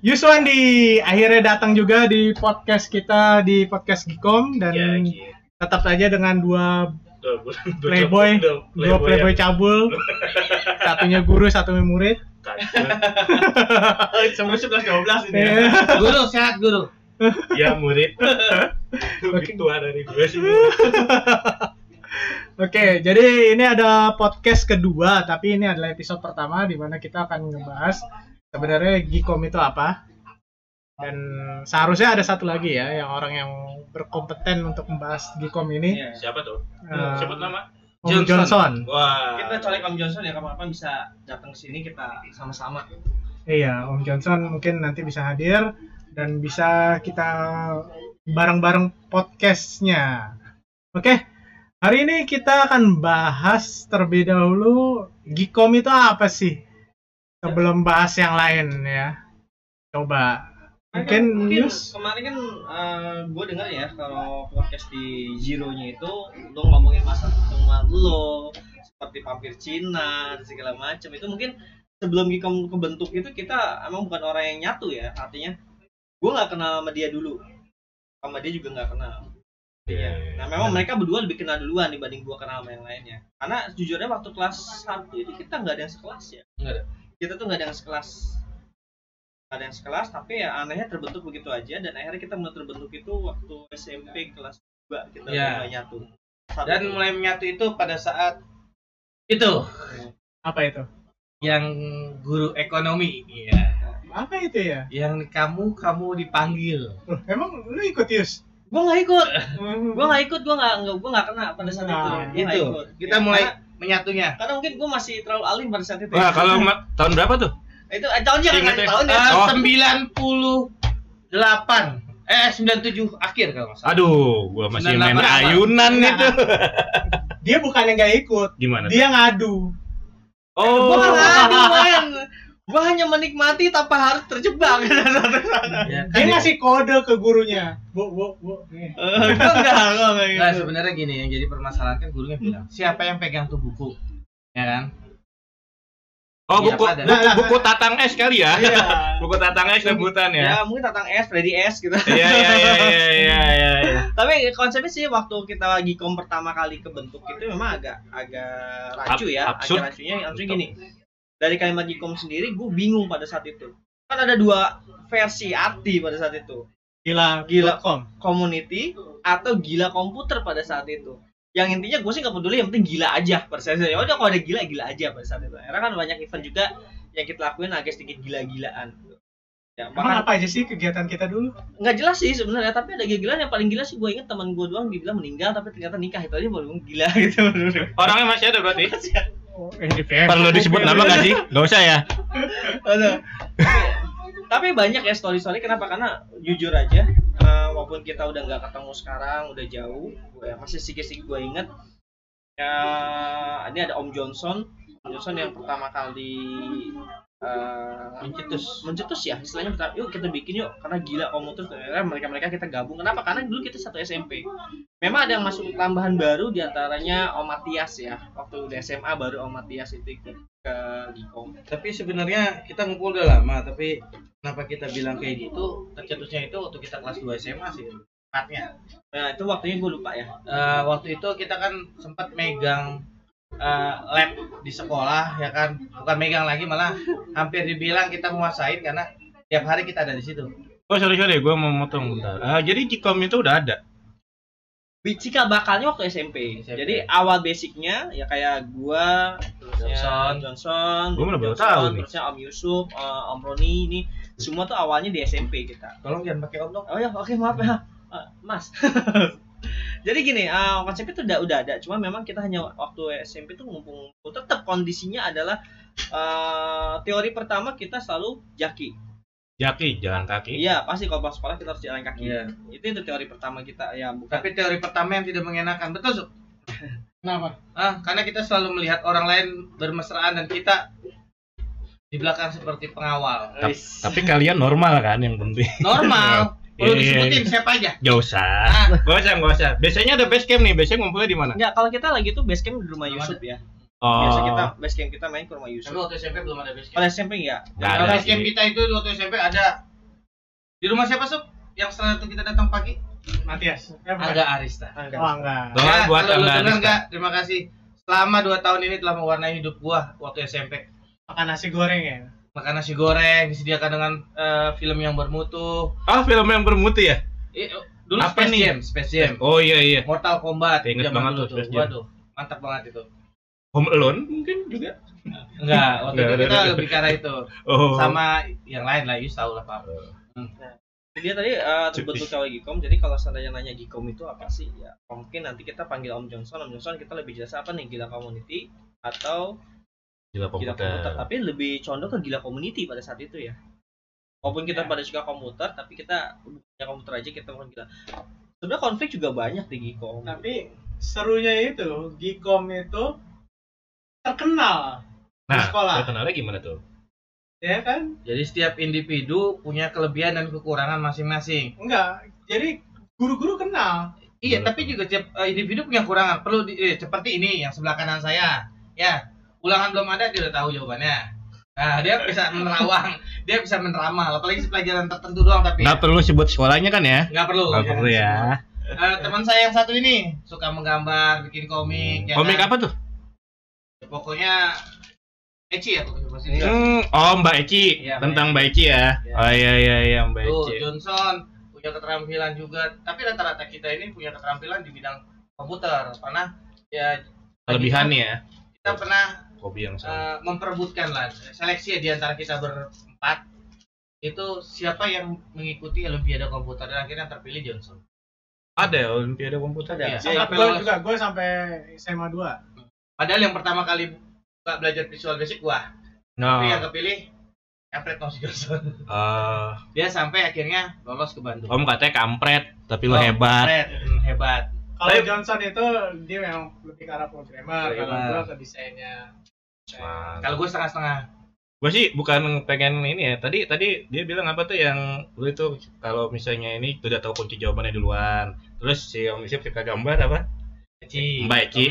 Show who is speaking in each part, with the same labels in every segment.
Speaker 1: Yuswan di akhirnya datang juga di podcast kita di podcast Gikom dan
Speaker 2: Ya, gitu.
Speaker 1: tetap aja dengan dua
Speaker 2: Dua dua
Speaker 1: playboy,
Speaker 2: dua
Speaker 1: dua playboy
Speaker 2: yang
Speaker 1: cabul, satunya guru, satunya murid.
Speaker 3: Semua 11 12 ini.
Speaker 1: Eh,
Speaker 4: Guru sehat guru.
Speaker 2: ya murid lebih tua dari gue sih
Speaker 1: Oke, jadi ini ada podcast kedua, tapi ini adalah episode pertama di mana kita akan ngebahas sebenarnya Gikom itu apa. Dan seharusnya ada satu lagi ya, yang orang yang berkompeten untuk membahas Gikom ini,
Speaker 3: Iya.
Speaker 2: siapa tuh
Speaker 1: eh,
Speaker 2: sebut nama
Speaker 1: Om
Speaker 4: Johnson.
Speaker 1: Johnson.
Speaker 2: wah
Speaker 3: Kita colek Om Johnson ya kapan-kapan bisa datang ke sini kita sama-sama.
Speaker 1: Iya, Om Johnson mungkin nanti bisa hadir dan bisa kita bareng-bareng podcastnya. Oke, hari ini kita akan bahas terlebih dahulu Gikom itu apa sih? Sebelum bahas yang lain ya. Coba. Mungkin,
Speaker 3: mungkin
Speaker 1: Yus?
Speaker 3: kemarin kan gue dengar ya kalau podcast di Zero-nya itu lo ngomongin masa pertemuan lo seperti vampir Cina dan segala macam itu mungkin sebelum Gikom kebentuk itu kita emang bukan orang yang nyatu ya artinya gue nggak kenal sama dia dulu sama dia juga nggak kenal
Speaker 2: Iya.
Speaker 3: Nah memang mereka berdua lebih kenal duluan dibanding gua kenal sama yang lainnya. Karena jujurnya waktu kelas 1 itu kita nggak ada yang sekelas ya.
Speaker 4: Nggak ada.
Speaker 3: Kita tuh nggak ada yang sekelas. Nggak ada yang sekelas tapi ya anehnya terbentuk begitu aja dan akhirnya kita mulai terbentuk itu waktu SMP kelas 2 kita
Speaker 4: Ya.
Speaker 3: mulai nyatu. Satu
Speaker 4: Dan mulai menyatu itu pada saat itu
Speaker 1: Apa itu?
Speaker 4: yang guru ekonomi ya
Speaker 1: Apa itu ya?
Speaker 4: yang kamu kamu dipanggil
Speaker 1: Loh, emang lu ikut Yus?
Speaker 3: gua nggak ikut. Gua nggak ikut, gua nggak gua nggak kena pada saat
Speaker 1: Nah,
Speaker 3: itu.
Speaker 4: Itu
Speaker 3: ikut.
Speaker 4: kita
Speaker 3: Ya,
Speaker 4: mulai
Speaker 3: karena,
Speaker 4: menyatunya
Speaker 3: karena mungkin gua masih terlalu alim pada saat itu.
Speaker 2: wah kalau ma- tahun berapa tuh
Speaker 3: itu eh, tahunnya kan
Speaker 2: ya?
Speaker 3: tahun ya.
Speaker 4: Eh,
Speaker 2: Oh.
Speaker 4: 98 eh 97 akhir kalau nggak salah
Speaker 2: aduh gua masih main
Speaker 4: 98.
Speaker 2: ayunan
Speaker 1: Nah,
Speaker 2: itu
Speaker 1: Dia bukan yang nggak ikut,
Speaker 2: gimana tuh?
Speaker 1: dia ngadu.
Speaker 2: oh
Speaker 3: Gua nggak ngadu, man. Gua hanya menikmati tanpa harus terjebak.
Speaker 4: ya,
Speaker 1: Dia
Speaker 4: kan
Speaker 1: ngasih kode ke gurunya. Bu, bu, bu. nih.
Speaker 3: Eh, enggak, gua enggak gitu.
Speaker 4: Nah, sebenarnya gini yang jadi permasalahan kan gurunya bilang siapa yang pegang tuh buku ya kan
Speaker 2: oh
Speaker 4: Iya,
Speaker 2: buku
Speaker 4: apa ada?
Speaker 2: buku, buku tatang es kali ya
Speaker 3: Iya.
Speaker 2: buku tatang es rebutan
Speaker 3: Ya,
Speaker 2: ya
Speaker 3: mungkin tatang S, Freddy S gitu.
Speaker 2: iya iya iya iya iya iya iya.
Speaker 3: Tapi konsepnya sih waktu kita lagi kom pertama kali kebentuk itu memang agak agak rancu
Speaker 2: Ab-
Speaker 3: ya.
Speaker 2: absurd.
Speaker 3: Agak rancunya rancu gini. Dari kalimat Gikom sendiri gue bingung pada saat itu. Kan ada dua versi arti pada saat itu.
Speaker 1: Gila,
Speaker 3: Gila.
Speaker 1: com.
Speaker 3: Community atau gila komputer pada saat itu. Yang intinya gue sih nggak peduli yang penting gila aja pada saat itu. Ya udah kalau ada gila gila aja pada saat itu. Karena kan banyak event juga yang kita lakuin agak sedikit gila-gilaan. Ya,
Speaker 1: Emang
Speaker 3: bahkan
Speaker 1: apa aja sih kegiatan kita dulu?
Speaker 3: nggak jelas sih sebenarnya tapi ada gila yang paling gila sih gue inget teman gue doang dibilang meninggal tapi ternyata nikah itu aja baru gila gitu
Speaker 2: orangnya masih ada berarti
Speaker 1: Oh, eh, di Facebook.
Speaker 2: perlu disebut nama nggak sih? Nggak usah ya.
Speaker 3: Tapi banyak ya story story kenapa? Karena jujur aja eh, walaupun kita udah nggak ketemu sekarang udah jauh gue masih sedikit gue inget ya ini ada Om Johnson. Om Johnson yang pertama kali eh,
Speaker 4: mencetus.
Speaker 3: mencetus ya istilahnya pertama, yuk kita bikin yuk karena gila komuter ternyata mereka mereka kita gabung. Kenapa? Karena dulu kita satu SMP memang ada yang masuk tambahan baru di antaranya Om Matias ya. Waktu di SMA baru Om Matias itu ikut ke Gikom
Speaker 4: tapi sebenarnya kita ngumpul udah lama tapi kenapa kita bilang kayak gitu? Tercetusnya itu waktu kita kelas 2 SMA sih tepatnya.
Speaker 3: Nah itu waktunya gue lupa ya.
Speaker 4: Eh, waktu itu kita kan sempat megang eh, lab di sekolah ya kan bukan megang lagi malah hampir dibilang kita menguasain karena tiap hari kita ada di situ
Speaker 2: oh sorry sorry gue mau motong bentar Ah, jadi Gikom itu udah ada
Speaker 3: Cikal bakalnya waktu SMP.
Speaker 4: SMP.
Speaker 3: Jadi awal basicnya ya kayak gua,
Speaker 4: Johnson.
Speaker 3: Johnson,
Speaker 2: Gua baru
Speaker 3: Johnson,
Speaker 2: tahu nih.
Speaker 3: terusnya Om Yusuf, eh, Om Roni ini semua tuh awalnya di SMP kita.
Speaker 4: tolong jangan pakai om dong
Speaker 3: Oh ya, oke maaf ya, Eh, Mas. Jadi gini, eh, konsep itu udah udah ada, cuma memang kita hanya waktu SMP tuh ngumpul. Tetap kondisinya adalah eh, teori pertama kita selalu jaki.
Speaker 2: Jaki jalan kaki
Speaker 3: Iya, pasti kalau pas sekolah kita harus jalan kaki.
Speaker 4: Iya.
Speaker 3: Itu itu teori pertama kita ya, bukan
Speaker 4: tapi teori pertama yang tidak mengenakan betul Suk?
Speaker 1: Kenapa?
Speaker 4: ah karena kita selalu melihat orang lain bermesraan dan kita di belakang seperti pengawal
Speaker 2: Ta- tapi kalian normal kan yang penting
Speaker 4: normal perlu
Speaker 2: Iya, iya,
Speaker 4: disebutin
Speaker 2: iya.
Speaker 4: siapa aja
Speaker 2: Gak usah
Speaker 4: Ah.
Speaker 2: Gak usah gak usah biasanya ada base camp nih biasanya ngumpulnya di mana
Speaker 3: Enggak, kalau kita lagi tuh base camp di rumah Yusuf ya.
Speaker 5: Oh.
Speaker 3: Biasa kita base camp kita main ke rumah
Speaker 4: Tapi
Speaker 3: Yusuf.
Speaker 4: waktu SMP belum ada base camp.
Speaker 3: Pada SMP enggak?
Speaker 5: Nggak
Speaker 4: Kalau
Speaker 5: ada
Speaker 4: base camp kita itu waktu SMP ada di rumah siapa Sup? Yang setelah itu kita datang pagi?
Speaker 1: Matias.
Speaker 4: Agak Arista.
Speaker 3: Enggak.
Speaker 1: Oh, enggak.
Speaker 4: Ya,
Speaker 5: buat
Speaker 4: kalau lu
Speaker 5: Angga
Speaker 4: denger
Speaker 5: Arista.
Speaker 4: nggak? Terima kasih. Selama 2 tahun ini telah mewarnai hidup gua waktu SMP.
Speaker 1: Makan nasi goreng ya.
Speaker 4: Makan nasi goreng disediakan dengan eh, film yang bermutu.
Speaker 5: Oh, film yang bermutu ya?
Speaker 4: Eh, dulu
Speaker 5: Apa
Speaker 4: Space
Speaker 5: nih?
Speaker 4: Jam, Space Jam.
Speaker 5: Oh iya iya.
Speaker 4: Mortal Kombat
Speaker 5: Ingat banget tuh Space Jam.
Speaker 4: Waduh, mantap banget itu.
Speaker 5: Home Alone mungkin juga.
Speaker 4: Enggak, waktu
Speaker 5: Nggak,
Speaker 4: itu kita lebih ke arah itu.
Speaker 5: Oh.
Speaker 4: Sama yang lain lah, Yus tahu lah, Pak.
Speaker 3: Dia tadi uh, terbentuk kawan Gikom. Jadi kalau seandainya nanya Gikom itu apa sih? Ya mungkin nanti kita panggil Om Johnson. Om Johnson kita lebih jelas apa nih gila community atau
Speaker 5: Gila
Speaker 3: gila
Speaker 5: komputer.
Speaker 3: komputer. Tapi lebih condong ke gila community pada saat itu ya. Walaupun kita
Speaker 1: Ya.
Speaker 3: pada suka komputer, tapi kita punya komputer aja kita bukan gila. Sebenarnya konflik juga banyak di Gikom.
Speaker 1: Tapi serunya itu Gikom itu terkenal di
Speaker 5: Nah,
Speaker 1: sekolah.
Speaker 5: terkenalnya gimana tuh?
Speaker 1: ya kan?
Speaker 4: Jadi setiap individu punya kelebihan dan kekurangan masing-masing.
Speaker 1: Enggak. Jadi guru-guru kenal.
Speaker 4: Iya, tapi juga tiap eh, individu punya kekurangan. Perlu di, eh, seperti ini yang sebelah kanan saya. Ya, ulangan belum ada dia udah tahu jawabannya. Nah, dia bisa menerawang, dia bisa meneramal, apalagi pelajaran tertentu doang tapi
Speaker 5: Nggak perlu sebut sekolahnya kan ya?
Speaker 4: nggak perlu.
Speaker 5: Nggak perlu ya.
Speaker 4: Eh, teman saya yang satu ini suka menggambar, bikin komik. ya
Speaker 5: Komik
Speaker 4: kan?
Speaker 5: apa tuh?
Speaker 4: Pokoknya Eci ya pokoknya pasti.
Speaker 5: Hmm, oh Mbak Eci
Speaker 4: Iya,
Speaker 5: tentang
Speaker 4: Mbak
Speaker 5: Eci ya.
Speaker 4: Iya.
Speaker 5: Oh iya iya iya Mbak
Speaker 4: Tuh,
Speaker 5: Eci.
Speaker 4: Johnson punya keterampilan juga, tapi rata-rata kita ini punya keterampilan di bidang komputer. Karena ya
Speaker 5: Kelebihan ya.
Speaker 4: kita pernah
Speaker 5: Hobi yang sama.
Speaker 4: eh, memperebutkan lah seleksi ya di antara kita berempat itu siapa yang mengikuti Olimpiade komputer dan akhirnya terpilih Johnson.
Speaker 5: Ada ya Olimpiade komputer
Speaker 3: Ada.
Speaker 5: ya?
Speaker 4: Iya.
Speaker 1: Sampai gue juga gue sampai SMA 2.
Speaker 4: Padahal yang pertama kali buka belajar visual basic gua,
Speaker 5: Nah,
Speaker 4: tapi yang kepilih Alfred Thomas Johnson.
Speaker 5: eh,
Speaker 4: Dia sampai akhirnya lolos ke Bandung.
Speaker 5: Om katanya kampret, tapi lo
Speaker 4: Oh,
Speaker 5: hebat.
Speaker 4: Hmm, hebat.
Speaker 1: Kalau Johnson itu dia memang lebih ke arah programmer, kalau gue ke desainnya.
Speaker 5: Nah,
Speaker 4: Kalau gue setengah-setengah.
Speaker 5: gue sih bukan pengen ini ya. Tadi tadi dia bilang apa tuh yang lu itu kalau misalnya ini udah tahu kunci jawabannya duluan. Terus si Om Isip suka gambar apa?
Speaker 4: Eci,
Speaker 5: Mbak Eci.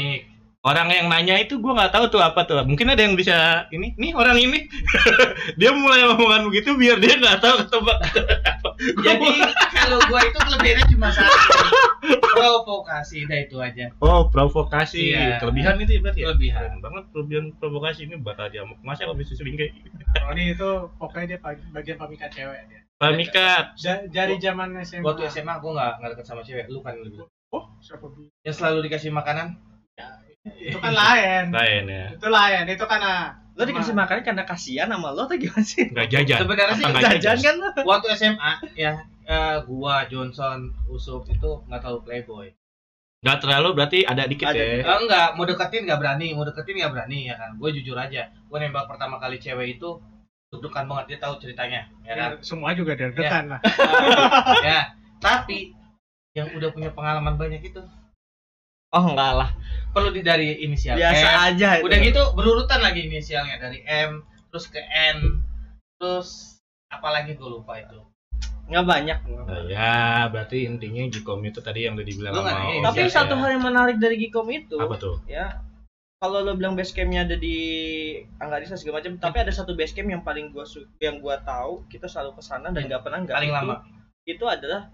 Speaker 5: Orang yang nanya itu gue nggak tahu tuh apa tuh. Mungkin ada yang bisa ini. Nih orang ini dia mulai ngomongan begitu biar dia nggak tahu ketebak.
Speaker 4: Jadi kalau gua itu kelebihannya cuma satu. Provokasi, dah itu aja.
Speaker 5: Oh provokasi.
Speaker 4: Iya.
Speaker 5: Kelebihan itu ya berarti. ya?
Speaker 4: Kelebihan.
Speaker 5: Keren banget kelebihan provokasi ini bakal diamuk. Masa kalau bisa selingkuh?
Speaker 1: Roni itu pokoknya dia bagian pemikat cewek dia.
Speaker 5: Pamikat.
Speaker 1: Dari zaman SMA.
Speaker 4: Waktu SMA gua nggak nggak deket sama cewek, lu kan lebih.
Speaker 1: Oh, siapa?
Speaker 4: Yang selalu dikasih makanan.
Speaker 1: Itu kan lain.
Speaker 5: Lain ya.
Speaker 1: Itu lain. Itu kan ah,
Speaker 3: Lo dikasih makan karena kasihan sama lo atau gimana sih?
Speaker 5: Nggak jajan.
Speaker 4: Sebenarnya sih
Speaker 5: nggak
Speaker 3: Jajan kan lo?
Speaker 4: waktu SMA ya eh, gua Johnson Usup itu nggak terlalu playboy.
Speaker 5: Nggak terlalu berarti ada dikit
Speaker 3: Ada.
Speaker 5: ya.
Speaker 4: Eh, enggak, mau deketin nggak berani, mau deketin nggak berani ya kan. Gue jujur aja, gue nembak pertama kali cewek itu deg-degan banget dia tahu ceritanya, ya kan.
Speaker 1: semua juga deg-degan lah.
Speaker 4: ya, tapi yang udah punya pengalaman banyak itu
Speaker 3: Oh enggak lah.
Speaker 4: perlu di dari inisial
Speaker 3: Biasa
Speaker 4: M.
Speaker 3: aja itu.
Speaker 4: Udah gitu berurutan lagi inisialnya dari M terus ke N terus apalagi gue lupa itu.
Speaker 3: Nggak banyak.
Speaker 5: Nah, ya, berarti intinya Gikom itu tadi yang udah dibilang sama
Speaker 3: Tapi
Speaker 5: Jas
Speaker 3: satu
Speaker 5: ya.
Speaker 3: hal yang menarik dari Gikom itu,
Speaker 5: apa tuh?
Speaker 3: ya kalau lo bilang base campnya ada di Anggarisa segala macam, tapi ada satu base camp yang paling gua su- yang gua tahu kita selalu ke sana dan nggak pernah nggak
Speaker 4: Paling
Speaker 3: itu,
Speaker 4: lama.
Speaker 3: Itu adalah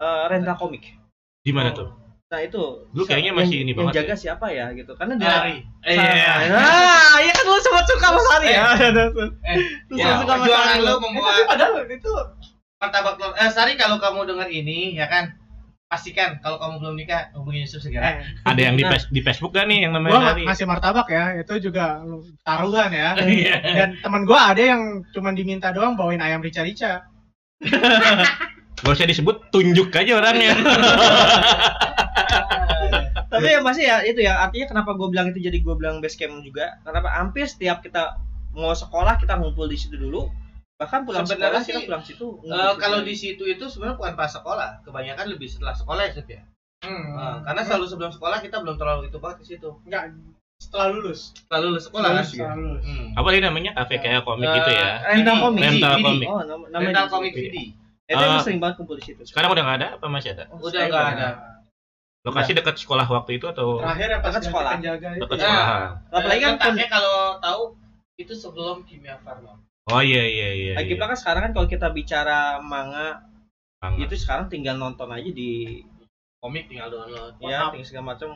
Speaker 3: eh, rental komik.
Speaker 5: Di mana
Speaker 4: Oh.
Speaker 5: tuh?
Speaker 3: Nah itu
Speaker 5: Lu kayaknya masih
Speaker 3: yang,
Speaker 5: ini
Speaker 3: yang
Speaker 5: banget
Speaker 3: jaga siapa ya gitu karena dia
Speaker 4: Sari.
Speaker 5: Eh, iya.
Speaker 3: Ah, iya kan lo sempat suka sama Sari ya.
Speaker 4: Eh,
Speaker 3: Lu
Speaker 4: ya,
Speaker 3: suka sama Sari.
Speaker 4: lu
Speaker 1: Eh,
Speaker 4: membuat
Speaker 1: tapi padahal itu
Speaker 4: martabak telur. Eh, Sari kalau kamu dengar ini ya kan pastikan kalau kamu belum nikah hubungi Yusuf segera.
Speaker 1: eh,
Speaker 5: Ada yang di,
Speaker 3: Nah.
Speaker 5: di Facebook kan nih yang
Speaker 1: gua
Speaker 5: namanya Hari?
Speaker 1: ngasih martabak ya, itu juga taruhan ya.
Speaker 5: Iya.
Speaker 1: Dan teman gua ada yang cuma diminta doang bawain ayam rica-rica.
Speaker 5: Gak usah disebut, tunjuk aja orangnya.
Speaker 3: Tapi ya masih ya itu ya artinya kenapa gue bilang itu jadi gue bilang base camp juga. Kenapa hampir setiap kita mau sekolah kita ngumpul di situ dulu. Bahkan pulang
Speaker 4: Sebenarnya
Speaker 3: sekolah kita
Speaker 4: sih,
Speaker 3: pulang situ.
Speaker 4: Eh, kalau di situ itu sebenarnya bukan pas sekolah, kebanyakan lebih setelah sekolah ya, Yusuf ya.
Speaker 1: Hmm.
Speaker 4: Eh, karena selalu sebelum sekolah kita belum terlalu itu banget ke situ.
Speaker 1: enggak setelah lulus.
Speaker 4: Setelah lulus sekolah kan.
Speaker 1: Setelah lulus.
Speaker 4: Hmm.
Speaker 5: apa tadi namanya? Kafe kayak komik
Speaker 4: Eh,
Speaker 5: gitu ya.
Speaker 3: rental
Speaker 4: Vidi,
Speaker 3: komik.
Speaker 5: Rental
Speaker 4: Vidi,
Speaker 5: komik.
Speaker 3: Oh, nama, namanya
Speaker 4: Rental
Speaker 3: di-
Speaker 4: komik.
Speaker 3: Itu emang
Speaker 5: Ah.
Speaker 3: sering banget kumpul di situ.
Speaker 5: Sekarang udah nggak ada apa masih ada?
Speaker 3: Oh,
Speaker 4: Udah nggak ada.
Speaker 5: Lokasi dekat sekolah waktu itu atau
Speaker 1: Terakhir ya pas
Speaker 3: Dekat sekolah.
Speaker 1: penjaga itu.
Speaker 5: dekat
Speaker 4: Nah.
Speaker 5: sekolah?
Speaker 3: Apalagi kan
Speaker 4: letaknya kalau tahu itu sebelum kimia farma.
Speaker 5: Oh iya iya iya.
Speaker 3: lagi
Speaker 5: iya.
Speaker 3: kan sekarang kan kalau kita bicara manga
Speaker 5: Bang.
Speaker 3: itu sekarang tinggal nonton aja di
Speaker 4: Komik tinggal download.
Speaker 3: ya tinggal segala macam.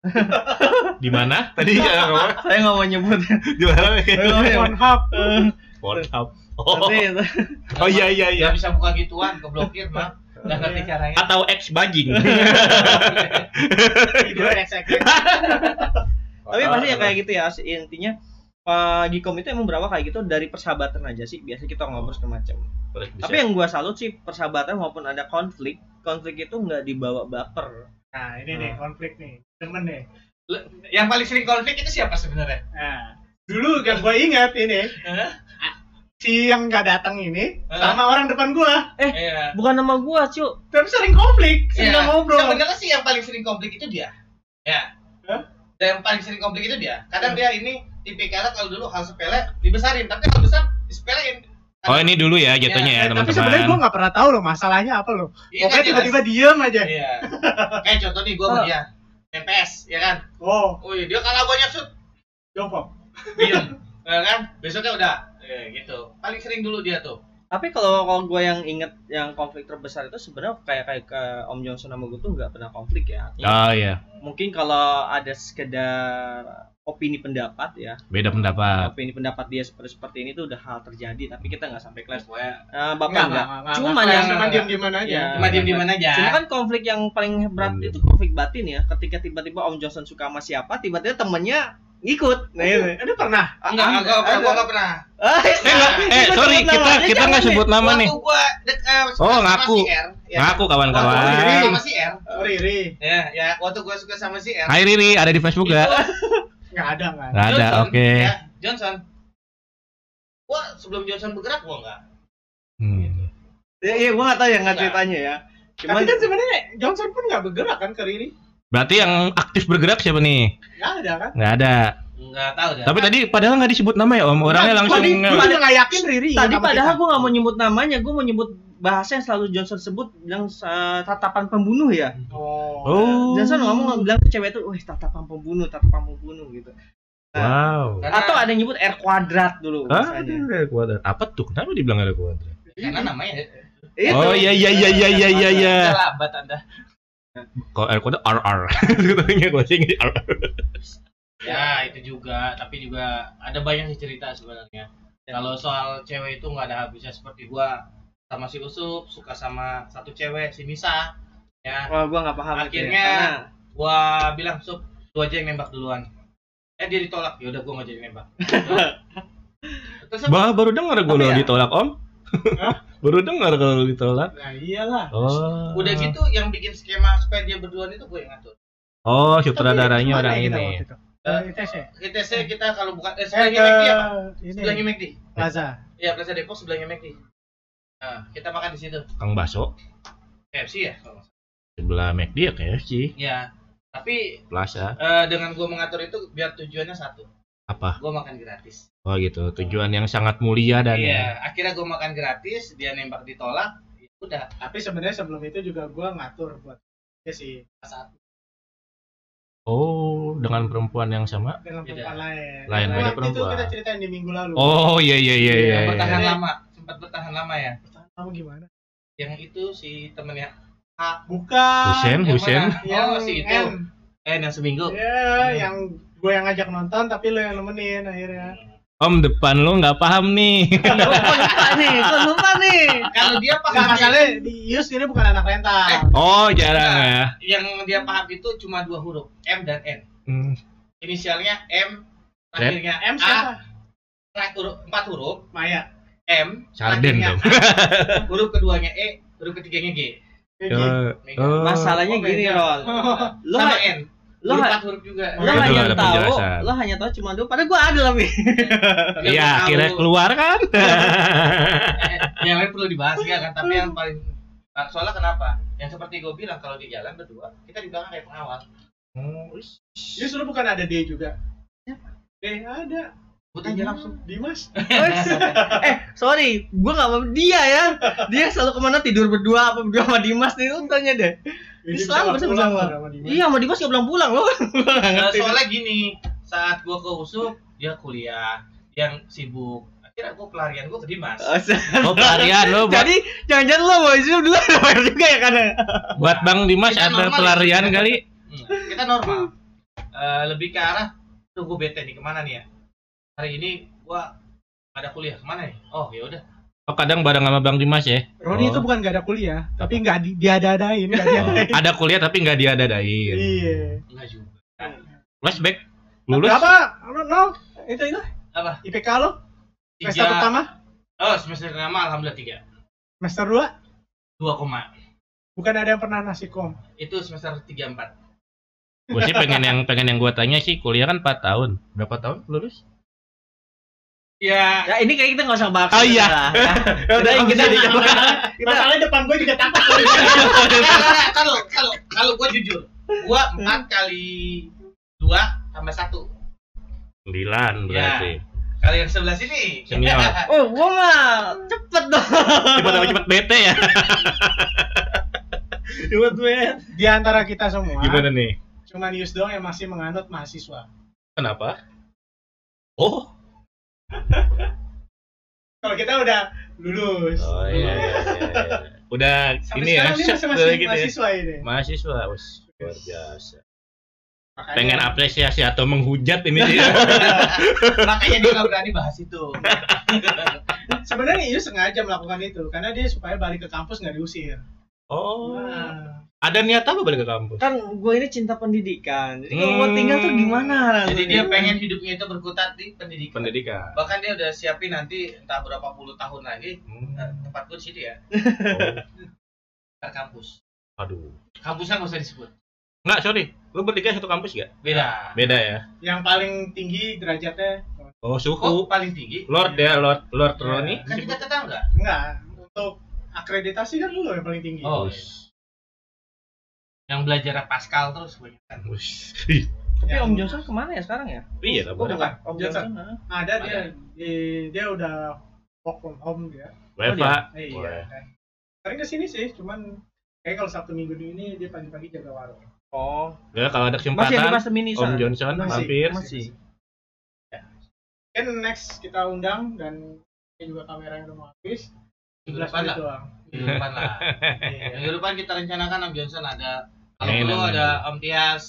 Speaker 5: Di mana? Tadi ya
Speaker 3: Saya nggak mau nyebut.
Speaker 5: di mana?
Speaker 1: Pornhub.
Speaker 5: Pornhub. Oh, oh iya iya iya.
Speaker 4: Nggak bisa buka gituan, keblokir mah. Nggak ngerti caranya.
Speaker 5: Atau ex bajing.
Speaker 1: Video XX.
Speaker 3: Tapi pasti ya kayak gitu ya intinya Pak Gikom itu emang berapa kayak gitu dari persahabatan aja sih biasa kita ngobrol segala macam. Tapi yang gua salut sih persahabatan maupun ada konflik, konflik itu nggak dibawa baper.
Speaker 1: Nah, ini nih konflik nih. Temen nih.
Speaker 4: Yang paling sering konflik itu siapa sebenarnya?
Speaker 1: Nah, dulu yang gue ingat ini? Si yang nggak datang ini
Speaker 4: Hah?
Speaker 1: sama orang depan gua
Speaker 4: Iya.
Speaker 3: Bukan nama gua, cu.
Speaker 1: tapi sering konflik sering
Speaker 4: Iya.
Speaker 1: nggak ngobrol
Speaker 4: Sebenarnya sih yang paling sering konflik itu dia. Ya.
Speaker 1: Hah?
Speaker 4: Dan yang paling sering konflik itu dia. Kadang dia ini tipikalnya kalau dulu hal sepele dibesarin, tapi kalau besar disepelein.
Speaker 5: Oh ini dulu ya jatuhnya ya
Speaker 1: Eh, tapi sebenarnya gua
Speaker 5: teman-teman.
Speaker 1: nggak pernah tahu loh masalahnya apa loh
Speaker 4: Iya,
Speaker 1: pokoknya
Speaker 4: kan jelas.
Speaker 1: tiba-tiba diem aja
Speaker 4: Iya. Kayak contoh nih gua sama dia. MPS, ya kan?
Speaker 1: oh
Speaker 4: Oh iya, dia kalah banyak shoot.
Speaker 1: jongkok
Speaker 4: Diem. ya kan? Besoknya udah. Ya, gitu. Paling sering dulu dia tuh.
Speaker 3: Tapi kalau kalau gue yang inget yang konflik terbesar itu sebenarnya kayak kayak ke Om Johnson sama gue tuh nggak pernah konflik ya. Artinya
Speaker 5: Oh iya,
Speaker 3: Mungkin kalau ada sekedar opini pendapat ya,
Speaker 5: beda pendapat.
Speaker 3: opini pendapat dia seperti seperti ini tuh udah hal terjadi, tapi kita nggak sampai kelas.
Speaker 4: Pokoknya
Speaker 3: Nah, bapak enggak. Cuman
Speaker 1: nggak,
Speaker 3: yang-
Speaker 1: cuma diem dieman aja
Speaker 3: Ya.
Speaker 4: cuma diem diem aja.
Speaker 3: Cuma kan konflik yang paling berat
Speaker 5: Hmm.
Speaker 3: itu konflik batin ya. Ketika tiba-tiba Om Johnson suka sama siapa, tiba-tiba temennya ngikut. Nah, itu.
Speaker 1: ada pernah
Speaker 4: enggak, enggak, enggak, pernah, gua enggak pernah.
Speaker 3: Ah,
Speaker 5: Eh, enggak, eh
Speaker 3: Kita
Speaker 5: sorry kita kita
Speaker 3: jangan
Speaker 5: nggak sebut nama nih.
Speaker 4: gua eh,
Speaker 5: Oh, ngaku.
Speaker 4: si R, ya.
Speaker 5: Ngaku
Speaker 4: Waktu
Speaker 5: kawan-kawan.
Speaker 4: sama si R.
Speaker 1: oh Riri
Speaker 4: Ya, ya, waktu gua suka sama si R.
Speaker 5: Hai Riri, ada di Facebook
Speaker 4: itu
Speaker 5: gak?
Speaker 1: nggak ada nggak ada.
Speaker 5: Nggak ada,
Speaker 4: Johnson,
Speaker 5: oke.
Speaker 4: Ya, Johnson. Gua sebelum Johnson bergerak gua enggak.
Speaker 5: Hmm.
Speaker 3: Iya, iya, gua nggak tahu ya nggak
Speaker 4: Enggak.
Speaker 3: ceritanya ya.
Speaker 1: tapi
Speaker 3: Cuman
Speaker 1: kan sebenarnya Johnson pun nggak bergerak kan ke Riri
Speaker 5: Berarti yang aktif bergerak siapa nih?
Speaker 1: nggak ada kan
Speaker 5: Nggak ada.
Speaker 4: Enggak tahu dah.
Speaker 5: Tapi tadi padahal nggak disebut nama ya Om. Orangnya langsung
Speaker 1: tadi
Speaker 5: nge-
Speaker 1: gue juga nggak yakin Riri
Speaker 3: tadi padahal
Speaker 1: kita.
Speaker 3: gua nggak mau nyebut namanya, gua mau nyebut bahasa yang selalu Johnson sebut bilang eh, tatapan pembunuh ya.
Speaker 1: oh,
Speaker 5: Oh.
Speaker 3: Johnson ngomong bilang ke cewek itu, "Wih, tatapan pembunuh, tatapan pembunuh" gitu.
Speaker 5: Wow.
Speaker 4: Karena-
Speaker 3: Atau ada yang nyebut R kuadrat dulu
Speaker 5: Hah?
Speaker 3: misalnya.
Speaker 5: Ada kuadrat. Apa tuh? Kenapa dibilang ada kuadrat?
Speaker 4: karena namanya
Speaker 3: Itu.
Speaker 5: Oh iya iya iya iya iya iya iya.
Speaker 4: Udah lambat Anda.
Speaker 5: Kalau R kuadrat RR. Katanya gue sih ini RR.
Speaker 4: Ya, itu juga, tapi juga ada banyak sih cerita sebenarnya. Kalau soal cewek itu nggak ada habisnya seperti gua sama si Usup suka sama satu cewek si Nisa ya
Speaker 3: Wah, gua nggak paham ya.
Speaker 4: Akhirnya-
Speaker 3: Karena-
Speaker 4: gua bilang Sup lu aja yang nembak duluan eh dia ditolak ya udah gua nggak jadi nembak terus
Speaker 5: Bah, baru dengar lo
Speaker 3: ya-
Speaker 5: ditolak Om. Baru dengar kalau lo ditolak.
Speaker 1: nah iyalah.
Speaker 5: Oh.
Speaker 4: udah gitu yang bikin skema supaya dia berduaan itu gue yang ngatur.
Speaker 5: Oh, sutradaranya orang ini.
Speaker 4: Eh,
Speaker 1: Ke ITC
Speaker 4: ITC kita kalau bukan eh,
Speaker 1: eh
Speaker 4: sebelahnya
Speaker 1: ke
Speaker 4: McD apa?
Speaker 1: ini.
Speaker 4: Sebelahnya McD
Speaker 1: Plaza.
Speaker 4: Iya Plaza Depok sebelahnya McD nah kita makan di situ.
Speaker 5: Kang Baso.
Speaker 4: KFC ya kalau
Speaker 5: sebelah McD ya KFC
Speaker 4: Iya tapi
Speaker 5: Plaza.
Speaker 4: eh, dengan gue mengatur itu biar tujuannya satu
Speaker 5: apa?
Speaker 4: gue makan gratis
Speaker 5: Oh gitu, tujuan yang sangat mulia dan
Speaker 4: iya akhirnya gue makan gratis dia nembak ditolak ya udah
Speaker 1: tapi sebenarnya sebelum itu juga gua ngatur buat ya sih
Speaker 4: saat
Speaker 5: Oh, dengan perempuan yang sama?
Speaker 1: dengan
Speaker 4: Beda.
Speaker 1: perempuan lain
Speaker 5: Lain,
Speaker 1: Nah,
Speaker 5: beda
Speaker 1: itu
Speaker 5: perempuan.
Speaker 1: kita ceritain di minggu lalu
Speaker 5: Oh iya iya iya iya.
Speaker 4: yang bertahan
Speaker 5: iya.
Speaker 4: lama sempat bertahan lama ya
Speaker 1: kamu gimana
Speaker 4: yang itu si temennya
Speaker 1: bukan
Speaker 5: Husen,
Speaker 4: yang
Speaker 5: Husen.
Speaker 4: mana?
Speaker 1: yang
Speaker 4: oh si itu
Speaker 1: N.
Speaker 4: eh yang seminggu
Speaker 1: ya yang gue yang ngajak nonton tapi lo yang nemenin akhirnya
Speaker 5: Om depan lo nggak paham nih.
Speaker 3: Kok lupa nih, kok lupa nih.
Speaker 4: kalau dia paham
Speaker 1: masalahnya di Ius ini bukan anak rental
Speaker 5: oh jarang ya.
Speaker 4: yang dia paham itu cuma dua huruf M dan N
Speaker 5: Hmm.
Speaker 4: inisialnya M akhirnya
Speaker 1: M
Speaker 4: A
Speaker 1: siapa
Speaker 4: terakhir huruf empat huruf
Speaker 1: Maya
Speaker 4: M
Speaker 5: Sarden dong.
Speaker 4: A, huruf keduanya E huruf ketiganya G
Speaker 1: gitu.
Speaker 5: Oh, oh.
Speaker 3: Masalahnya
Speaker 1: Oh,
Speaker 3: gini,
Speaker 1: beda.
Speaker 3: Ron. Lo
Speaker 4: sama N
Speaker 3: lo,
Speaker 4: huruf
Speaker 3: ha-
Speaker 4: huruf juga
Speaker 3: lo hanya
Speaker 5: ada
Speaker 3: tahu,
Speaker 5: penjelasan.
Speaker 3: lo hanya tahu cuma dua. Padahal gua ada lebih.
Speaker 5: Iya, akhirnya
Speaker 4: tahu-
Speaker 5: keluar kan?
Speaker 4: Eh, yang lain perlu dibahas ya kan tapi yang paling nah, soalnya kenapa yang seperti gue bilang kalau di jalan berdua kita di belakang kayak pengawal
Speaker 1: Ius lo bukan ada D juga D ada
Speaker 4: gue tanya langsung
Speaker 1: Dimas
Speaker 3: eh, sorry, gua nggak mau dia ya. Dia selalu ke mana tidur berdua apa berdua sama Dimas nih. Lu tanya deh.
Speaker 1: Ini bisa
Speaker 3: Islam
Speaker 1: nggak pulang
Speaker 3: bersama.
Speaker 1: sama Dimas.
Speaker 3: Iya, sama Dimas gak pulang-pulang loh.
Speaker 4: Nah, soalnya gini, saat gua ke USUP, dia kuliah, yang sibuk. Akhirnya gua pelarian gua ke Dimas.
Speaker 5: Oh pelarian lo buat,
Speaker 3: Jadi jangan-jangan lo mau itu dulu juga ya kan?
Speaker 5: buat Bang Dimas
Speaker 4: Kita
Speaker 5: ada pelarian
Speaker 4: ya.
Speaker 5: kali.
Speaker 4: Kita normal. Eh, lebih ke arah, tuh gua bete nih ke mana nih ya? Hari ini gua ada kuliah ke mana nih? Oh ya udah.
Speaker 5: Oh kadang bareng sama Bang Dimas ya.
Speaker 1: Roni
Speaker 5: Oh.
Speaker 1: itu bukan gak ada kuliah, tapi nggak di, diada-adain, nggak diadain.
Speaker 5: Ada kuliah tapi nggak diadadain.
Speaker 1: Iya.
Speaker 4: Enggak juga.
Speaker 5: Flashback lulus.
Speaker 1: Berapa? No, no, itu itu
Speaker 4: Apa?
Speaker 1: IPK lo? Semester
Speaker 4: Tiga.
Speaker 1: pertama?
Speaker 4: Oh semester pertama alhamdulillah tiga.
Speaker 1: Semester dua?
Speaker 4: Dua koma.
Speaker 1: Bukan ada yang pernah nasi kom.
Speaker 4: Itu semester tiga empat.
Speaker 5: Gue sih pengen yang pengen yang gue tanya sih kuliah kan 4 tahun. Berapa tahun lulus?
Speaker 4: Ya.
Speaker 3: Ya ini kayak kita nggak usah bahas.
Speaker 5: Oh, iya.
Speaker 3: Ya udah yang kita kita
Speaker 1: Masalahnya depan gue juga takut.
Speaker 4: Nah, kalau kalau kalau gua jujur, gua empat kali dua tambah satu.
Speaker 5: 9 berarti.
Speaker 4: Kalau yang sebelah sini.
Speaker 5: Senior.
Speaker 3: Oh, gua mah cepet dong.
Speaker 5: Cepet apa cepet bete ya?
Speaker 3: Cepet banget.
Speaker 1: Di antara kita semua,
Speaker 5: Gimana nih?
Speaker 1: cuma Yus doang yang masih menganut mahasiswa.
Speaker 5: Kenapa? Oh.
Speaker 1: Kita udah lulus.
Speaker 5: Oh iya iya. iya. Udah
Speaker 1: Sampai
Speaker 5: ini ya,
Speaker 1: masih,
Speaker 5: udah
Speaker 1: masih
Speaker 5: gitu ya.
Speaker 1: mahasiswa ini.
Speaker 5: Mahasiswa, wes luar biasa.
Speaker 1: Makanya-
Speaker 5: Pengen apresiasi atau menghujat ini dia.
Speaker 4: Makanya dia nggak berani bahas itu.
Speaker 1: Sebenarnya Yus sengaja melakukan itu karena dia supaya balik ke kampus nggak diusir.
Speaker 5: Oh.
Speaker 1: Nah,
Speaker 5: Ada niat apa balik ke kampus?
Speaker 3: Kan gue ini cinta pendidikan. Jadi kalau mau
Speaker 5: Hmm.
Speaker 3: tinggal tuh gimana?
Speaker 4: Jadi dia pengen hidupnya itu berkutat di pendidikan.
Speaker 5: Pendidikan.
Speaker 4: Bahkan dia udah siapin nanti entah berapa puluh tahun lagi
Speaker 5: Hmm.
Speaker 4: eh, tempat gue di situ ya,
Speaker 5: Oh.
Speaker 4: ke kampus.
Speaker 5: Aduh.
Speaker 4: Kampusnya nggak usah disebut.
Speaker 5: Enggak, sorry. Lu bertiga satu kampus gak?
Speaker 4: Beda.
Speaker 5: Beda ya.
Speaker 1: yang paling tinggi derajatnya
Speaker 5: Oh,
Speaker 4: Oh,
Speaker 5: suhu.
Speaker 4: paling tinggi.
Speaker 5: Lord ya, Lord Lord
Speaker 1: Iya.
Speaker 5: Roni.
Speaker 4: Kan kita tetangga.
Speaker 1: enggak untuk akreditasi kan lu yang paling tinggi.
Speaker 4: Oh, Yang belajar Pascal terus kebanyakan.
Speaker 5: Wush.
Speaker 3: Tapi
Speaker 1: Yang-
Speaker 3: Om Johnson ke mana ya sekarang ya?
Speaker 5: Iya,
Speaker 3: Oh,
Speaker 5: kabar.
Speaker 3: bukan. Om
Speaker 1: Johnson.
Speaker 3: Johnson. ah.
Speaker 1: ada dia di- dia udah work from home dia.
Speaker 5: WFA.
Speaker 1: Eh,
Speaker 5: Boleh.
Speaker 1: iya. kan. Sering ke sini sih, cuman kayak kalau Sabtu Minggu ini dia pagi-pagi jaga warung.
Speaker 3: Oh.
Speaker 5: Ya, kalau ada
Speaker 3: Masih
Speaker 5: kesempatan
Speaker 3: Master Mini
Speaker 5: Om? Johnson
Speaker 1: Masih,
Speaker 5: mampir.
Speaker 3: Masih.
Speaker 1: Kan next kita undang dan ini juga kamera yang udah mau habis.
Speaker 4: Minggu
Speaker 1: 11
Speaker 4: depan lah.
Speaker 1: doang.
Speaker 4: Minggu depan lah. Minggu depan kita rencanakan Om Johnson ada. Kalau perlu ada Om Tias.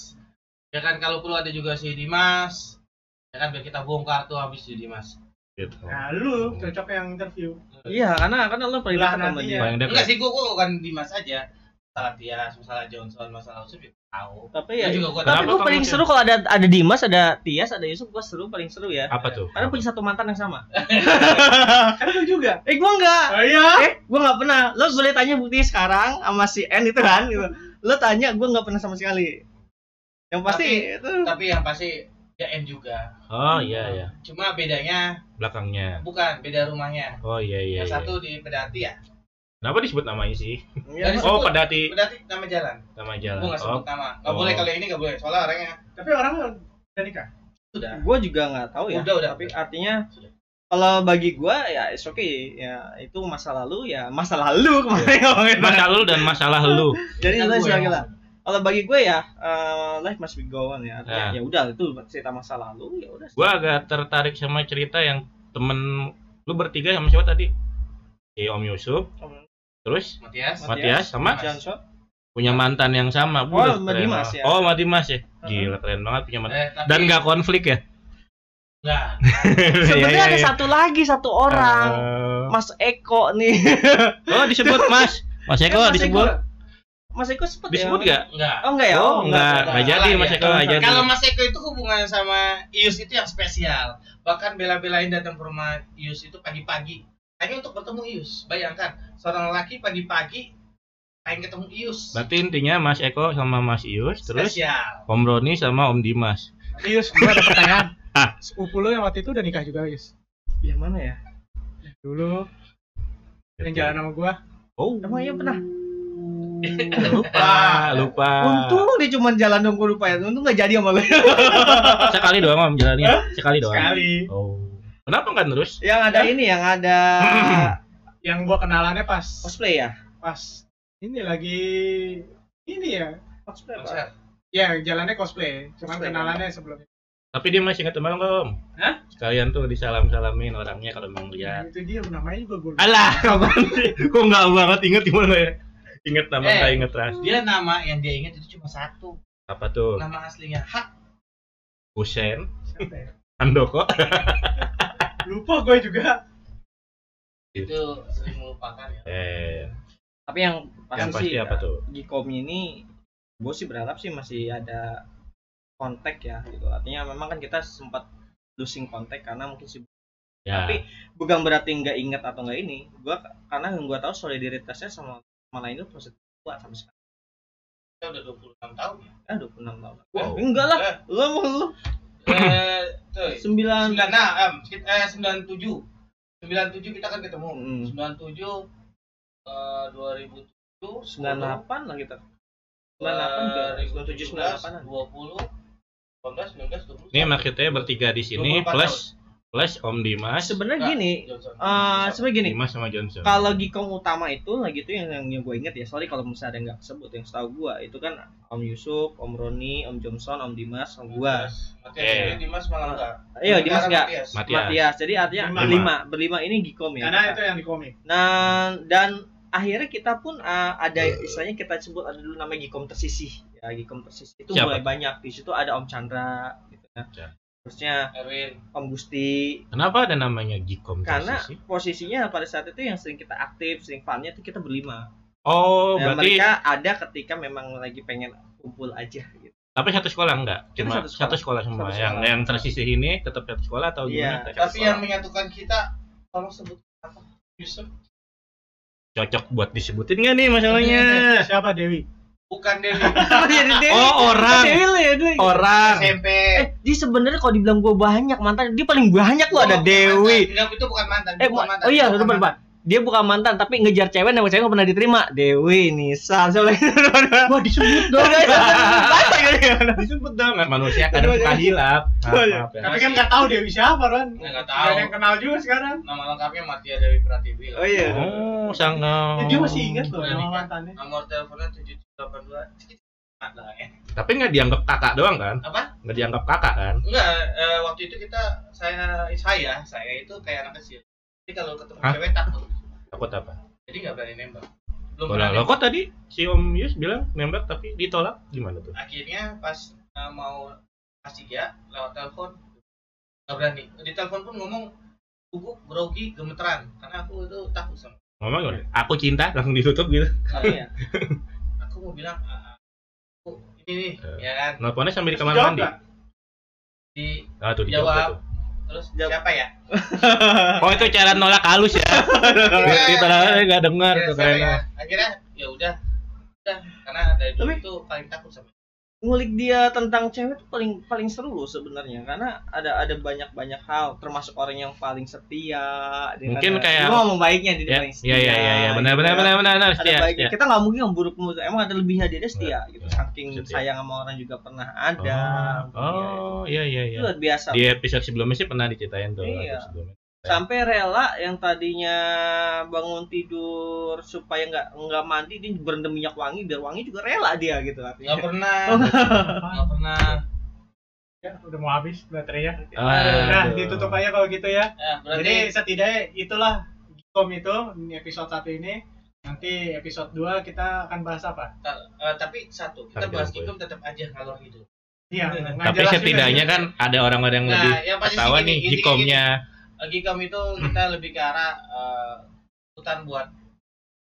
Speaker 4: Ya kan kalau perlu ada juga si Dimas. Ya kan biar kita bongkar tuh habis si Dimas.
Speaker 5: Gitu.
Speaker 1: Nah, lu cocok yang interview.
Speaker 3: Iya, karena karena lo paling dekat sama dia.
Speaker 4: Enggak sih gua, gua bukan Dimas aja. Masalah Tias, masalah Johnson, masalah Usup ya tahu.
Speaker 3: Tapi ya,
Speaker 4: juga gua
Speaker 3: tapi gue paling seru kalau ada ada Dimas, ada Tias, ada Yusuf, gue seru paling seru ya.
Speaker 5: Apa tuh?
Speaker 3: Karena punya satu mantan yang sama.
Speaker 1: Kan lu juga.
Speaker 3: Eh, gue enggak.
Speaker 1: Oh iya.
Speaker 3: Eh, gue nggak pernah. Lo boleh tanya bukti sekarang sama si N itu kan, gitu. Lo tanya, gue nggak pernah sama sekali. Yang pasti itu.
Speaker 4: Tapi yang pasti dia N juga.
Speaker 5: Oh iya iya.
Speaker 4: Cuma bedanya
Speaker 5: Belakangnya.
Speaker 4: bukan beda rumahnya.
Speaker 5: Oh iya iya.
Speaker 4: yang
Speaker 5: iya.
Speaker 4: satu di Pedati ya.
Speaker 5: Kenapa disebut namanya sih?
Speaker 3: Ya,
Speaker 5: Oh,
Speaker 4: sebut.
Speaker 5: Pedati
Speaker 4: Pedati nama jalan.
Speaker 5: nama jalan.
Speaker 4: Gua nggak
Speaker 5: Oh,
Speaker 4: sebut nama. Nggak
Speaker 5: Oh.
Speaker 4: boleh kalau yang ini nggak boleh. Soalnya orangnya
Speaker 1: Tapi orang udah nikah.
Speaker 4: sudah.
Speaker 3: gue juga nggak tahu ya.
Speaker 4: Udah, udah.
Speaker 3: Tapi artinya kalau bagi gue ya it's okay ya itu masa lalu ya masa lalu kemarin ngomongin
Speaker 5: masa lalu dan masalah lu.
Speaker 3: jadi itu
Speaker 4: gua
Speaker 3: sebagai lah kalau bagi gue ya eh, life must be go on ya artinya
Speaker 5: Ya.
Speaker 3: ya udah itu cerita masa lalu ya udah
Speaker 5: Gua agak tertarik sama cerita yang temen lu bertiga sama siapa tadi? Si Om Yusuf,
Speaker 3: Om-
Speaker 5: terus
Speaker 4: Matias.
Speaker 5: Matias sama
Speaker 3: Johnson
Speaker 5: punya mantan yang sama.
Speaker 3: Oh,
Speaker 5: Buset,
Speaker 3: sama
Speaker 5: keren
Speaker 3: Dimas
Speaker 5: banget.
Speaker 3: ya.
Speaker 5: Oh, sama Dimas ya. Gila keren banget punya mantan.
Speaker 4: Eh, tapi
Speaker 5: Dan nggak konflik ya?
Speaker 4: nggak.
Speaker 3: sebenarnya
Speaker 5: Iya, iya,
Speaker 3: ada
Speaker 5: iya.
Speaker 3: satu lagi satu orang
Speaker 5: Eh,
Speaker 3: Mas Eko nih
Speaker 5: oh disebut Mas. Mas Eko
Speaker 3: Mas
Speaker 5: disebut.
Speaker 3: Mas Eko sempet
Speaker 5: Disebut
Speaker 3: ya
Speaker 5: nggak?
Speaker 4: Nggak.
Speaker 3: oh enggak ya
Speaker 5: Oh, enggak. Nggak jadi
Speaker 4: Salah
Speaker 5: Mas
Speaker 4: ya.
Speaker 5: Eko nggak jadi.
Speaker 4: Kalau Mas Eko itu hubungannya sama Ius itu yang spesial. Bahkan bela-belain datang ke rumah Ius itu pagi-pagi. Hanya untuk bertemu Ius. Bayangkan, seorang laki pagi-pagi pengen ketemu Ius.
Speaker 5: Berarti intinya Mas Eko sama Mas Ius, terus
Speaker 4: spesial.
Speaker 5: Om Roni sama Om Dimas.
Speaker 1: Yus, gua ada pertanyaan.
Speaker 5: Ah.
Speaker 1: Sepupu lu yang waktu itu udah nikah juga, Yus.
Speaker 3: yang mana ya
Speaker 1: Dulu yang jalan sama gua.
Speaker 5: Oh.
Speaker 3: emang iya pernah
Speaker 5: lupa, lupa.
Speaker 3: untung dia cuma jalan dong gue lupa ya untung nggak jadi sama lu
Speaker 5: sekali doang Om jalannya. Sekali doang.
Speaker 1: Sekali.
Speaker 5: Oh. Kenapa kan terus?
Speaker 3: yang ada ini yang ada
Speaker 1: Yang gua kenalannya pas
Speaker 3: cosplay ya
Speaker 1: pas ini lagi ini ya cosplay Pak.
Speaker 4: konser
Speaker 1: ya jalannya cosplay cuman
Speaker 3: Cosplay,
Speaker 1: kenalannya sebelumnya
Speaker 5: Tapi dia masih ingat teman om.
Speaker 4: Hah?
Speaker 5: Sekalian tuh disalam-salamin orangnya kalau memang lihat.
Speaker 1: itu dia namanya juga gue
Speaker 5: Alah, sih? Kok nggak banget inget gimana ya? Ingat nama
Speaker 4: Eh.
Speaker 5: nggak inget ras.
Speaker 4: dia nama yang dia ingat itu cuma satu
Speaker 5: Apa tuh?
Speaker 4: nama aslinya Hak
Speaker 5: Husen,
Speaker 1: Siapa ya?
Speaker 5: Andoko.
Speaker 1: lupa gue juga
Speaker 4: itu sering melupakan ya
Speaker 5: Eh,
Speaker 3: Tapi yang pasti,
Speaker 5: yang pasti
Speaker 3: sih
Speaker 5: apa tuh?
Speaker 3: Gikom ini gue sih berharap sih masih ada kontak ya gitu. Artinya memang kan kita sempat losing kontak karena mungkin sih
Speaker 5: Ya,
Speaker 3: Tapi- bukan berarti nggak ingat atau nggak ini. Gua karena yang gua tahu solidaritasnya sama sama lain itu masih kuat sampai sekarang.
Speaker 4: kita udah 26 tahun ya
Speaker 3: Ah 26 tahun.
Speaker 4: Wow.
Speaker 3: Enggak lah.
Speaker 4: Eh,
Speaker 3: Lu mau lu
Speaker 4: eh
Speaker 3: 9
Speaker 4: sembilan. Nah eh sembilan tujuh. Sembilan tujuh kita kan ketemu.
Speaker 3: Hmm.
Speaker 4: sembilan tujuh eh, dua ribu tujuh
Speaker 3: 98 lah kita. 98 97 98
Speaker 4: dua puluh delapan belas sembilan belas dua puluh.
Speaker 5: Ini maksudnya bertiga di sini
Speaker 4: 24
Speaker 5: plus plus Om Dimas,
Speaker 3: Sebenarnya gini, eh sebenarnya gini.
Speaker 5: Dimas sama Johnson.
Speaker 3: Kalau Gikom utama itu lagi itu yang yang, yang gue inget ya. Sorry kalau misalnya ada yang nggak kesebut yang setahu gua itu kan Om Yusuf, Om Roni, Om Johnson, Om Dimas, Om gua.
Speaker 4: Matias
Speaker 5: Eh.
Speaker 4: ini Dimas malah enggak
Speaker 3: Iya Dimas
Speaker 4: Sekarang
Speaker 3: nggak.
Speaker 4: Matias.
Speaker 5: Matias.
Speaker 3: Matias. Jadi artinya
Speaker 1: Berlima.
Speaker 3: berlima, berlima ini Gikom ya.
Speaker 1: karena itu yang di komik
Speaker 3: Nah, dan akhirnya kita pun uh, ada istilahnya kita sebut ada dulu namanya Gikom tersisih. Ya, Gikom tersisih itu
Speaker 5: Siapa
Speaker 3: mulai banyak. Di situ ada Om Chandra gitu ya.
Speaker 5: Ya.
Speaker 3: Terusnya
Speaker 4: Erwin
Speaker 3: Om Gusti
Speaker 5: Kenapa ada namanya Gikom
Speaker 3: karena
Speaker 5: tersisih?
Speaker 3: posisinya pada saat itu yang sering kita aktif, sering farmnya itu kita berlima.
Speaker 5: Oh,
Speaker 3: Dan
Speaker 5: berarti
Speaker 3: mereka ada ketika memang lagi pengen kumpul aja gitu.
Speaker 5: tapi satu sekolah enggak?
Speaker 3: Kita
Speaker 5: Cuma
Speaker 3: satu
Speaker 5: satu
Speaker 3: sekolah.
Speaker 5: sekolah, semua.
Speaker 3: Satu
Speaker 5: yang
Speaker 3: sekolah.
Speaker 5: yang tersisih ini tetap satu sekolah atau
Speaker 3: Iya.
Speaker 5: gimana?
Speaker 4: tapi yang menyatukan kita tolong sebut apa Yusuf
Speaker 5: Cocok buat disebutin nggak nih masalahnya?
Speaker 1: siapa Dewi
Speaker 4: bukan Dewi
Speaker 3: Jadi Dewi.
Speaker 5: Oh, orang.
Speaker 3: Dewi lu ya, Dewi.
Speaker 5: Orang.
Speaker 4: SMP
Speaker 3: Eh, dia sebenarnya kalau dibilang gua banyak mantan, dia paling banyak lu ada
Speaker 4: Oh,
Speaker 3: Dewi.
Speaker 4: mantan. Enggak, itu bukan mantan
Speaker 3: Eh,
Speaker 4: bukan
Speaker 3: bu-
Speaker 4: mantan
Speaker 3: oh iya,
Speaker 4: Bukan
Speaker 3: lupa, lupa.
Speaker 4: mantan.
Speaker 3: Dia bukan mantan, tapi ngejar cewek nama cewek nggak pernah diterima. Dewi, Nisa, lagi?
Speaker 1: wah disebut dong.
Speaker 5: Disebut dong. Manusia kadang suka hilap. Maaf,
Speaker 3: Oh, iya.
Speaker 5: ya.
Speaker 1: tapi kan nggak tahu Dewi siapa Ron
Speaker 4: Nggak tahu.
Speaker 1: Yang kenal juga sekarang
Speaker 4: nama lengkapnya Martia Dewi Pratiwi.
Speaker 3: Oh iya.
Speaker 5: Oh, sangat.
Speaker 1: Ya, dia masih ingat loh
Speaker 4: Udah
Speaker 1: nama mantannya
Speaker 4: nomor teleponnya tujuh lah ya
Speaker 5: Tapi nggak dianggap kakak doang kan?
Speaker 4: apa
Speaker 5: Nggak dianggap kakak kan?
Speaker 4: enggak eh, waktu itu kita saya saya saya itu kayak anak kecil jadi kalau ketemu
Speaker 5: Hah?
Speaker 4: cewek takut
Speaker 5: Takut apa?
Speaker 4: jadi nggak berani nembak belum
Speaker 5: Bola
Speaker 4: berani
Speaker 5: lo kok tadi si Om Yus bilang nembak tapi ditolak gimana tuh?
Speaker 4: akhirnya pas eh, mau kasih ya lewat telepon nggak berani di telepon pun ngomong gugup grogi gemeteran karena aku itu takut sama
Speaker 5: Ngomong gimana? Aku cinta langsung ditutup gitu.
Speaker 3: Oh iya.
Speaker 4: aku mau bilang "Ah, aku ini nih
Speaker 5: Eh.
Speaker 4: ya kan
Speaker 5: Nelponnya sambil di kamar mandi.
Speaker 4: di
Speaker 5: Ah tuh dijawab
Speaker 4: Jawab.
Speaker 5: tuh.
Speaker 4: terus
Speaker 3: Jawab.
Speaker 4: siapa ya
Speaker 5: Oh itu cara nolak halus ya. Kita nggak dengar
Speaker 4: Akhirnya
Speaker 5: tuh
Speaker 4: ya?
Speaker 5: kayaknya.
Speaker 4: akhirnya ya udah udah karena dari dulu
Speaker 3: Tapi-
Speaker 4: itu paling takut sama
Speaker 3: Ngulik dia tentang cewek tuh paling paling seru loh sebenarnya karena ada ada banyak banyak hal termasuk orang yang paling setia
Speaker 5: Mungkin
Speaker 3: ada-
Speaker 5: kayak-
Speaker 3: gua ngomong baiknya dia
Speaker 5: Ya,
Speaker 3: paling setia
Speaker 5: iya iya iya iya benar
Speaker 3: gitu
Speaker 5: benar
Speaker 3: ya.
Speaker 5: benar benar benar
Speaker 3: ada
Speaker 5: setia.
Speaker 3: baiknya
Speaker 5: setia.
Speaker 3: kita nggak mungkin memburuk mutu emang ada lebihnya dia, dia setia gitu
Speaker 5: Iya,
Speaker 3: saking
Speaker 5: setia.
Speaker 3: sayang sama orang juga pernah ada
Speaker 5: Oh, oh iya iya
Speaker 3: itu
Speaker 5: iya.
Speaker 3: luar biasa
Speaker 5: Di episode sebelumnya sih pernah diceritain tuh.
Speaker 3: Iya.
Speaker 5: sebelumnya.
Speaker 3: Sampai rela yang tadinya bangun tidur supaya nggak nggak mandi dia berendam minyak wangi biar wangi juga rela dia gitu
Speaker 4: nggak
Speaker 3: artinya
Speaker 4: pernah nggak pernah
Speaker 1: ya udah mau habis baterainya
Speaker 5: Ah,
Speaker 1: Nah,
Speaker 5: aduh.
Speaker 1: ditutup aja kalau gitu ya.
Speaker 4: ya berarti
Speaker 1: Jadi setidaknya itulah Gikom itu ini episode 1 ini. Nanti episode 2 kita akan bahas apa?
Speaker 4: ta- eh, tapi satu kita
Speaker 5: Harga
Speaker 4: bahas
Speaker 5: gue.
Speaker 4: gikum tetap aja kalau hidup
Speaker 1: Iya,
Speaker 5: Tapi setidaknya kan ada orang-orang yang
Speaker 4: Nah,
Speaker 5: lebih
Speaker 4: yang gini,
Speaker 5: nih gikomnya.
Speaker 4: Gikum itu kita lebih ke arah eh, hutan buat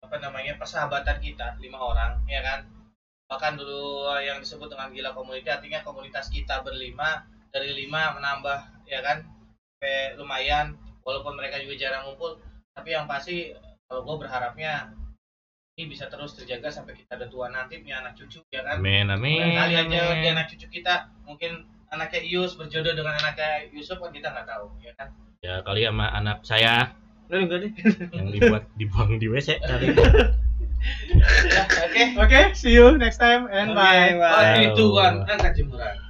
Speaker 4: apa namanya persahabatan kita lima orang ya kan? Bahkan dulu yang disebut dengan gila community artinya komunitas kita berlima dari lima menambah ya kan? Sampai lumayan walaupun mereka juga jarang ngumpul tapi yang pasti kalau gue berharapnya ini bisa terus terjaga sampai kita ada tua. Nanti punya anak cucu ya kan?
Speaker 5: Amin amin.
Speaker 4: kali aja di anak cucu kita mungkin anaknya Ius berjodoh dengan anaknya Yusuf kan kita nggak tahu ya kan
Speaker 5: Ya kali sama anak saya
Speaker 3: Lu enggak deh
Speaker 5: yang dibuat dibuang di WC kali.
Speaker 4: oke
Speaker 1: Oke, see you next time and bye.
Speaker 3: Oke, bye.
Speaker 4: oh itu kan angkat jemuran